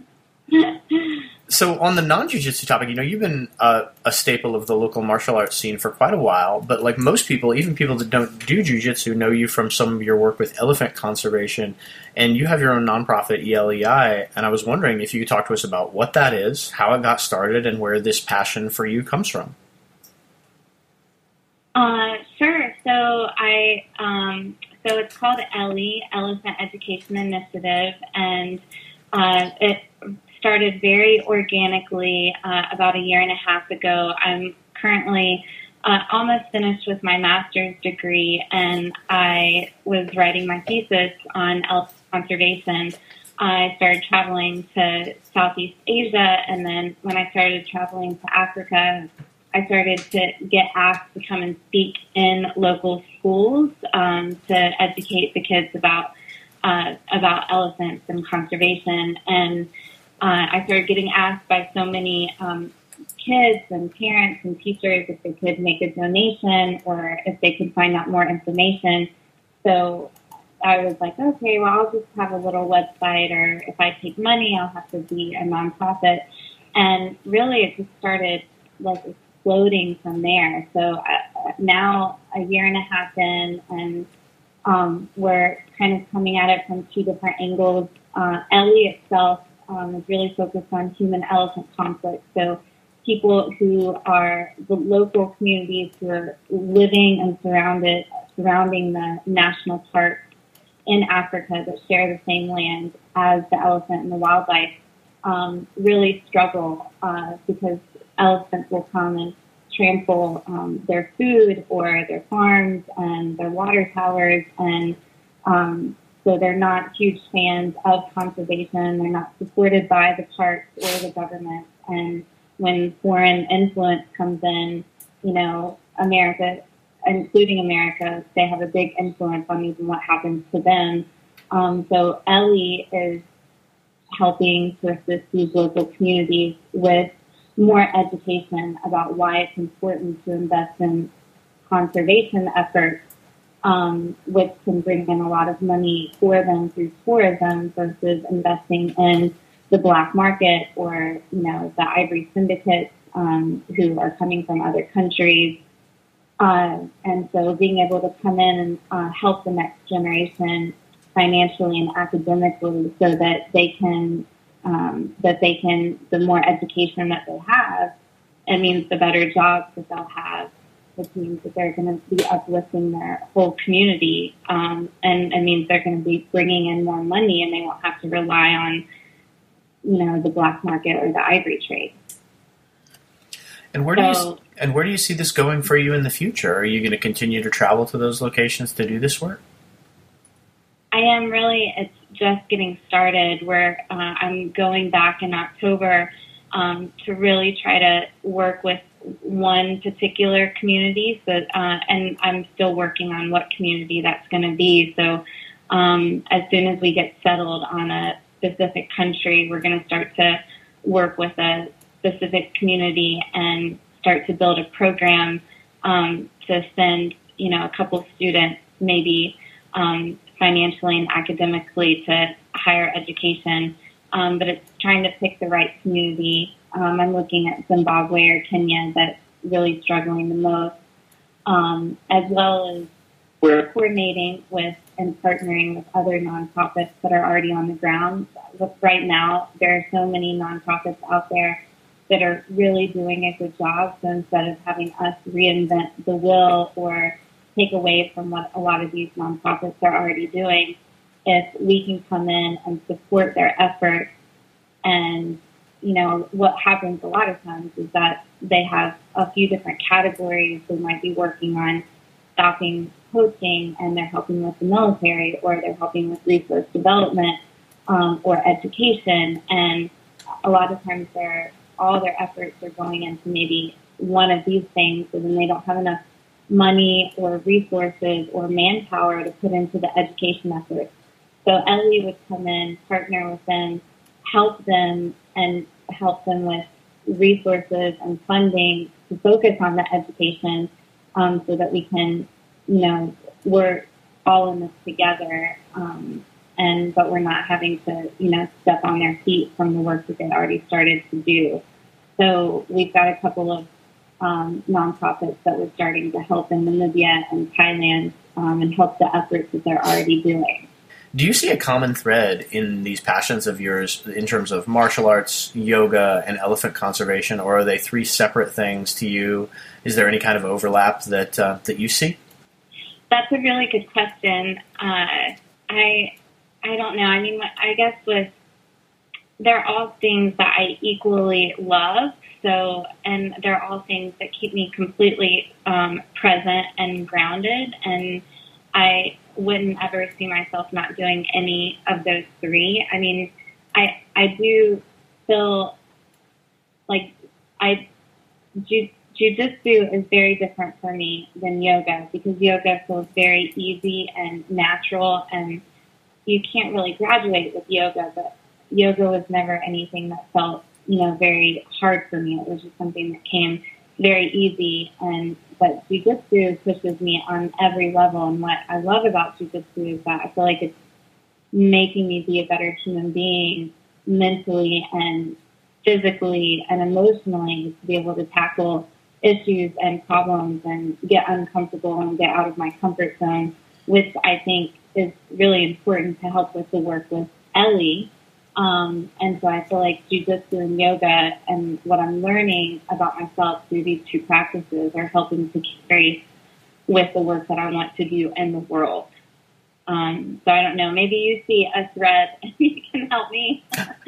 so on the non-jiu-jitsu topic, you know, you've been uh, a staple of the local martial arts scene for quite a while. But like most people, even people that don't do jiu-jitsu, know you from some of your work with elephant conservation, and you have your own nonprofit ELEI. And I was wondering if you could talk to us about what that is, how it got started, and where this passion for you comes from. Uh, sure. So I, um, so it's called ELLI, Elephant Education Initiative, and uh, it started very organically uh, about a year and a half ago. I'm currently uh, almost finished with my master's degree, and I was writing my thesis on elephant conservation. I started traveling to Southeast Asia, and then when I started traveling to Africa, I started to get asked to come and speak in local schools um, to educate the kids about uh, about elephants and conservation. And uh, I started getting asked by so many um, kids and parents and teachers if they could make a donation or if they could find out more information. So I was like, okay, well, I'll just have a little website, or if I take money, I'll have to be a nonprofit. And really, it just started like exploding from there. So uh, now, a year and a half in, and um, we're kind of coming at it from two different angles. Uh, Ellie itself um, is really focused on human elephant conflict. So people who are the local communities who are living and surrounded surrounding the national park in Africa that share the same land as the elephant and the wildlife um, really struggle uh, because elephants will come and trample um, their food or their farms and their water towers and um, so they're not huge fans of conservation. They're not supported by the parks or the government. And when foreign influence comes in, you know, America, including America, they have a big influence on even what happens to them. Um, so Ellie is helping to assist these local communities with more education about why it's important to invest in conservation efforts, um, which can bring in a lot of money for them through tourism versus investing in the black market or, you know, the ivory syndicates um, who are coming from other countries. Uh, and so being able to come in and uh, help the next generation financially and academically so that they can um, that they can the more education that they have it means the better jobs that they'll have which means that they're going to be uplifting their whole community um, and it means they're going to be bringing in more money and they won't have to rely on you know the black market or the ivory trade And where do you and where do you see this going for you in the future? Are you going to continue to travel to those locations to do this work? I am really. It's just getting started. Where uh, I'm going back in October um, to really try to work with one particular community. So, uh, and I'm still working on what community that's going to be. So, um, as soon as we get settled on a specific country, we're going to start to work with a specific community and start to build a program um, to send, you know, a couple students maybe um, financially and academically to higher education. Um, but it's trying to pick the right community. Um, I'm looking at Zimbabwe or Kenya that's really struggling the most, um, as well as we're coordinating with and partnering with other nonprofits that are already on the ground. With right now, there are so many nonprofits out there that are really doing a good job. So instead of having us reinvent the wheel or take away from what a lot of these nonprofits are already doing, if we can come in and support their efforts. And you know what happens a lot of times is that they have a few different categories they might be working on stopping poaching and they're helping with the military or they're helping with resource development um, or education. And a lot of times they're all their efforts are going into maybe one of these things and then they don't have enough money or resources or manpower to put into the education efforts. So Ellie would come in, partner with them, help them, and help them with resources and funding to focus on the education um, so that we can, you know, work all in this together. Um, and but we're not having to, you know, step on their feet from the work that they already started to do. So we've got a couple of um, nonprofits that we're starting to help in Namibia and Thailand um, and help the efforts that they're already doing. Do you see a common thread in these passions of yours in terms of martial arts, yoga, and elephant conservation, or are they three separate things to you? Is there any kind of overlap that uh, that you see? That's a really good question. Uh, I I don't know. I mean, I guess with they're all things that I equally love. So, and they're all things that keep me completely um, present and grounded. And I wouldn't ever see myself not doing any of those three. I mean, I I do feel like I ju- jujitsu is very different for me than yoga because yoga feels very easy and natural, and you can't really graduate with yoga. But yoga was never anything that felt you know very hard for me. It was just something that came very easy and but jujitsu pushes me on every level. And what I love about jujitsu is that I feel like it's making me be a better human being mentally and physically and emotionally to be able to tackle issues and problems and get uncomfortable and get out of my comfort zone, which I think is really important to help with the work with Ellie um, and so I feel like jujitsu and yoga and what I'm learning about myself through these two practices are helping to carry with the work that I want to do in the world. Um, so I don't know. Maybe you see a thread and you can help me.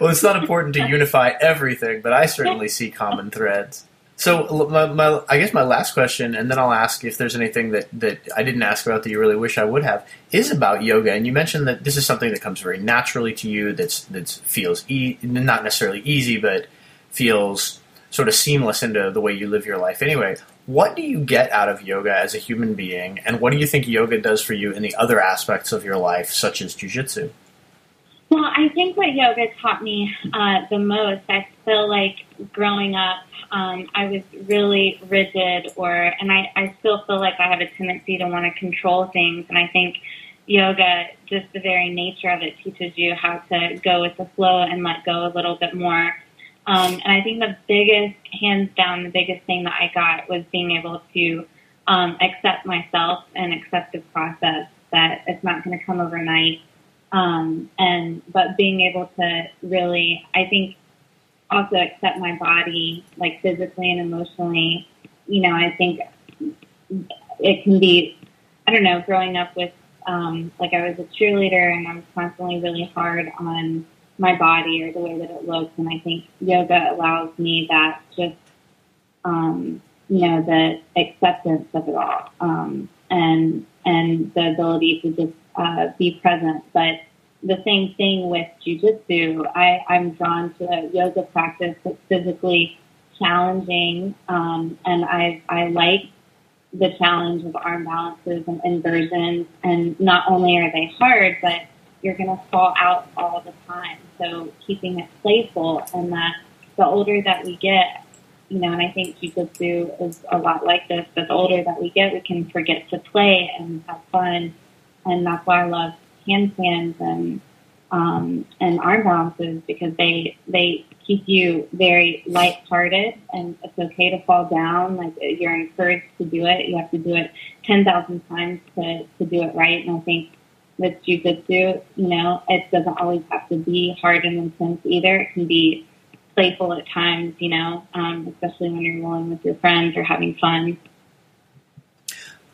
well, it's not important to unify everything, but I certainly see common threads. So, my, my, I guess my last question, and then I'll ask if there's anything that, that I didn't ask about that you really wish I would have, is about yoga. And you mentioned that this is something that comes very naturally to you. That's that feels e- not necessarily easy, but feels sort of seamless into the way you live your life. Anyway, what do you get out of yoga as a human being, and what do you think yoga does for you in the other aspects of your life, such as jujitsu? Well, I think what yoga taught me uh, the most, I feel like growing up um, I was really rigid or, and I, I still feel like I have a tendency to want to control things. And I think yoga, just the very nature of it teaches you how to go with the flow and let go a little bit more. Um, and I think the biggest, hands down, the biggest thing that I got was being able to um, accept myself and accept the process that it's not going to come overnight. Um, and but being able to really, I think also accept my body, like physically and emotionally. You know, I think it can be, I don't know, growing up with, um, like I was a cheerleader and I was constantly really hard on my body or the way that it looks. And I think yoga allows me that just, um, you know, the acceptance of it all, um, and, and the ability to just, uh, be present. But, the same thing with jujitsu. I'm drawn to a yoga practice that's physically challenging, um, and I, I like the challenge of arm balances and inversions. And not only are they hard, but you're going to fall out all the time. So keeping it playful, and that the older that we get, you know, and I think jujitsu is a lot like this. But the older that we get, we can forget to play and have fun, and that's why I love handstands and um, and arm balances because they they keep you very lighthearted and it's okay to fall down. Like you're encouraged to do it. You have to do it ten thousand times to to do it right. And I think with jujitsu, you know, it doesn't always have to be hard and intense either. It can be playful at times, you know, um, especially when you're rolling with your friends or having fun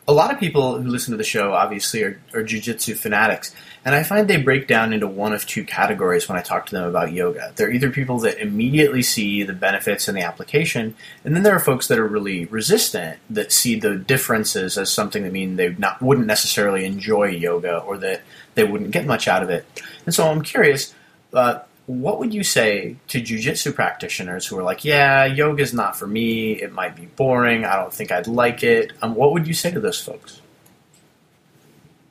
a lot of people who listen to the show obviously are, are jujitsu fanatics, and I find they break down into one of two categories when I talk to them about yoga. They're either people that immediately see the benefits and the application, and then there are folks that are really resistant that see the differences as something that mean they not wouldn't necessarily enjoy yoga or that they wouldn't get much out of it. And so I'm curious. Uh, what would you say to jujitsu practitioners who are like, yeah, yoga's not for me, it might be boring, I don't think I'd like it? Um, what would you say to those folks?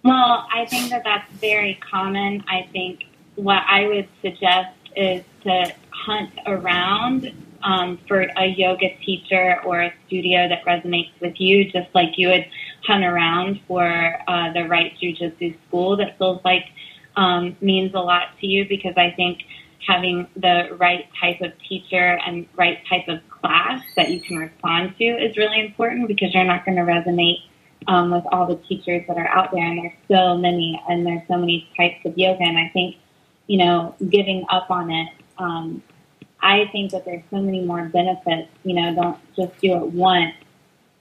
Well, I think that that's very common. I think what I would suggest is to hunt around um, for a yoga teacher or a studio that resonates with you, just like you would hunt around for uh, the right jujitsu school that feels like um, means a lot to you because I think having the right type of teacher and right type of class that you can respond to is really important because you're not going to resonate um, with all the teachers that are out there, and there's so many, and there's so many types of yoga, and I think, you know, giving up on it. Um, I think that there's so many more benefits. You know, don't just do it once.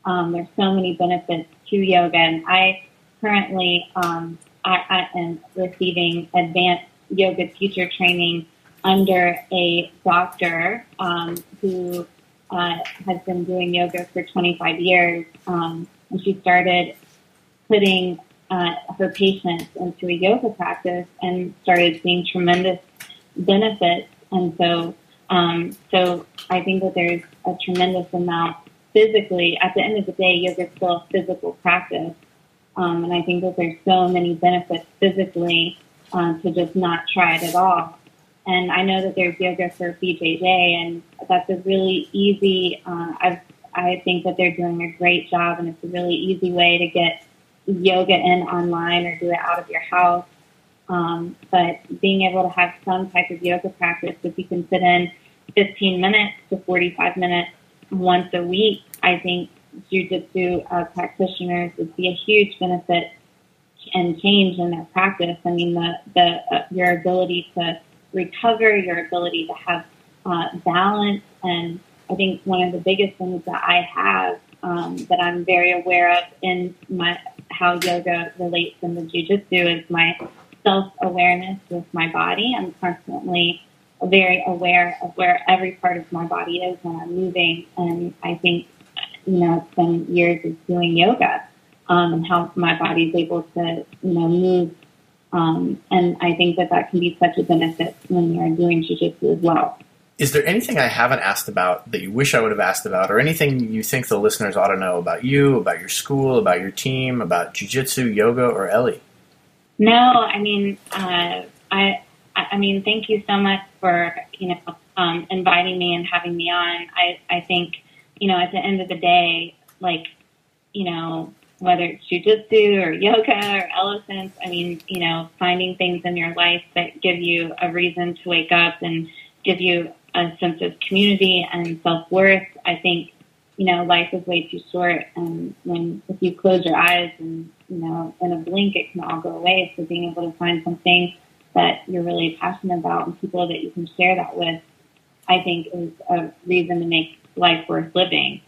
Um, there's so many benefits to yoga, and I currently um, I, I am receiving advanced yoga teacher training under a doctor um, who uh, has been doing yoga for 25 years. Um, and she started putting uh, her patients into a yoga practice and started seeing tremendous benefits. And so, um, so I think that there's a tremendous amount physically. At the end of the day, yoga is still a physical practice, um, and I think that there's so many benefits physically uh, to just not try it at all. And I know that there's yoga for BJJ, and that's a really easy. Uh, I've I think that they're doing a great job, and it's a really easy way to get yoga in online or do it out of your house. Um, but being able to have some type of yoga practice, if you can fit in 15 minutes to 45 minutes once a week, I think jujitsu uh, practitioners would be a huge benefit and change in their practice. I mean, the, the uh, your ability to recover, your ability to have uh, balance and I think one of the biggest things that I have um, that I'm very aware of in my how yoga relates in the jujitsu is my self awareness with my body. I'm constantly very aware of where every part of my body is when I'm moving, and I think you know it's been years of doing yoga um, and how my body is able to you know move. Um, and I think that that can be such a benefit when you're doing jujitsu as well. Is there anything I haven't asked about that you wish I would have asked about, or anything you think the listeners ought to know about you, about your school, about your team, about jujitsu, yoga, or Ellie? No, I mean, uh, I, I mean, thank you so much for you know um, inviting me and having me on. I, I think you know at the end of the day, like you know whether it's jujitsu or yoga or elephants, I mean, you know, finding things in your life that give you a reason to wake up and give you a sense of community and self worth. I think, you know, life is way too short. And when, if you close your eyes and, you know, in a blink, it can all go away. So being able to find something that you're really passionate about and people that you can share that with, I think is a reason to make life worth living.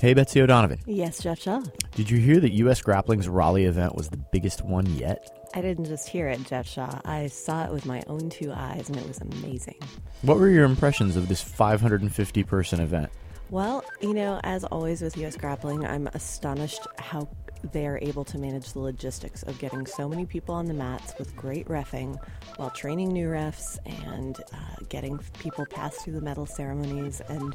Hey, Betsy O'Donovan. Yes, Jeff Shaw. Did you hear that U.S. Grappling's Raleigh event was the biggest one yet? I didn't just hear it, Jeff Shaw. I saw it with my own two eyes, and it was amazing. What were your impressions of this 550 person event? Well, you know, as always with US Grappling, I'm astonished how they are able to manage the logistics of getting so many people on the mats with great refing while training new refs and uh, getting people passed through the medal ceremonies and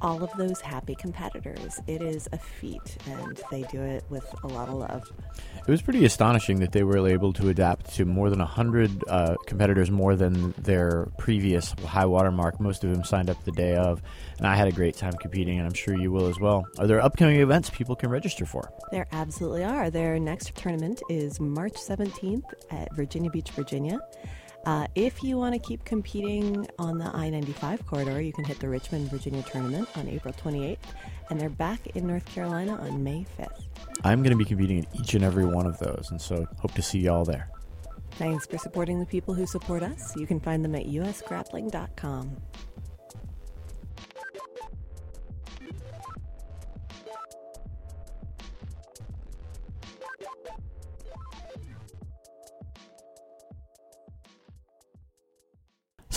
all of those happy competitors. It is a feat, and they do it with a lot of love. It was pretty astonishing that they were able to adapt to more than 100 uh, competitors more than their previous high water mark. Most of them signed up the day of, and I had a great time competing, and I'm sure you will as well. Are there upcoming events people can register for? There absolutely are. Their next tournament is March 17th at Virginia Beach, Virginia. Uh, if you want to keep competing on the I 95 corridor, you can hit the Richmond, Virginia tournament on April 28th, and they're back in North Carolina on May 5th. I'm going to be competing in each and every one of those, and so hope to see y'all there. Thanks for supporting the people who support us. You can find them at usgrappling.com.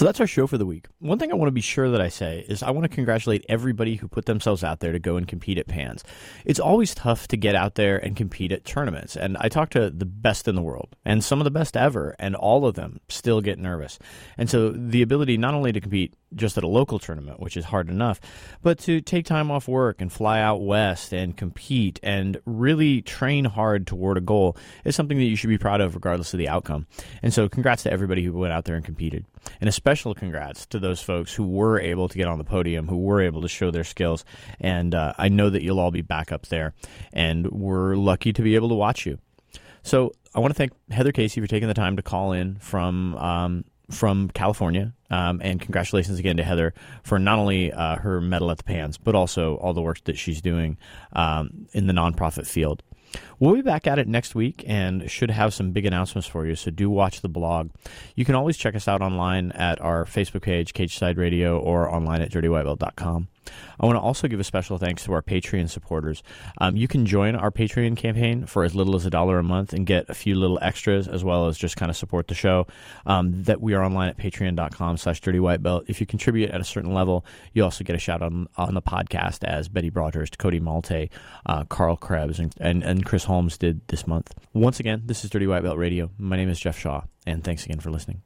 So that's our show for the week. One thing I want to be sure that I say is I want to congratulate everybody who put themselves out there to go and compete at PANS. It's always tough to get out there and compete at tournaments. And I talk to the best in the world and some of the best ever, and all of them still get nervous. And so the ability not only to compete just at a local tournament, which is hard enough, but to take time off work and fly out west and compete and really train hard toward a goal is something that you should be proud of regardless of the outcome. And so congrats to everybody who went out there and competed. And a special congrats to those folks who were able to get on the podium, who were able to show their skills. And uh, I know that you'll all be back up there, and we're lucky to be able to watch you. So I want to thank Heather Casey for taking the time to call in from um, from California. Um, and congratulations again to Heather for not only uh, her medal at the PANS, but also all the work that she's doing um, in the nonprofit field. We'll be back at it next week and should have some big announcements for you, so do watch the blog. You can always check us out online at our Facebook page, Cage Side Radio, or online at dirtywhitebelt.com. I want to also give a special thanks to our Patreon supporters. Um, you can join our Patreon campaign for as little as a dollar a month and get a few little extras as well as just kind of support the show. Um, that we are online at patreon.com slash dirtywhitebelt. If you contribute at a certain level, you also get a shout out on, on the podcast as Betty Broadhurst, Cody Malte, uh, Carl Krebs, and, and, and Chris Holmes did this month. Once again, this is Dirty White Belt Radio. My name is Jeff Shaw, and thanks again for listening.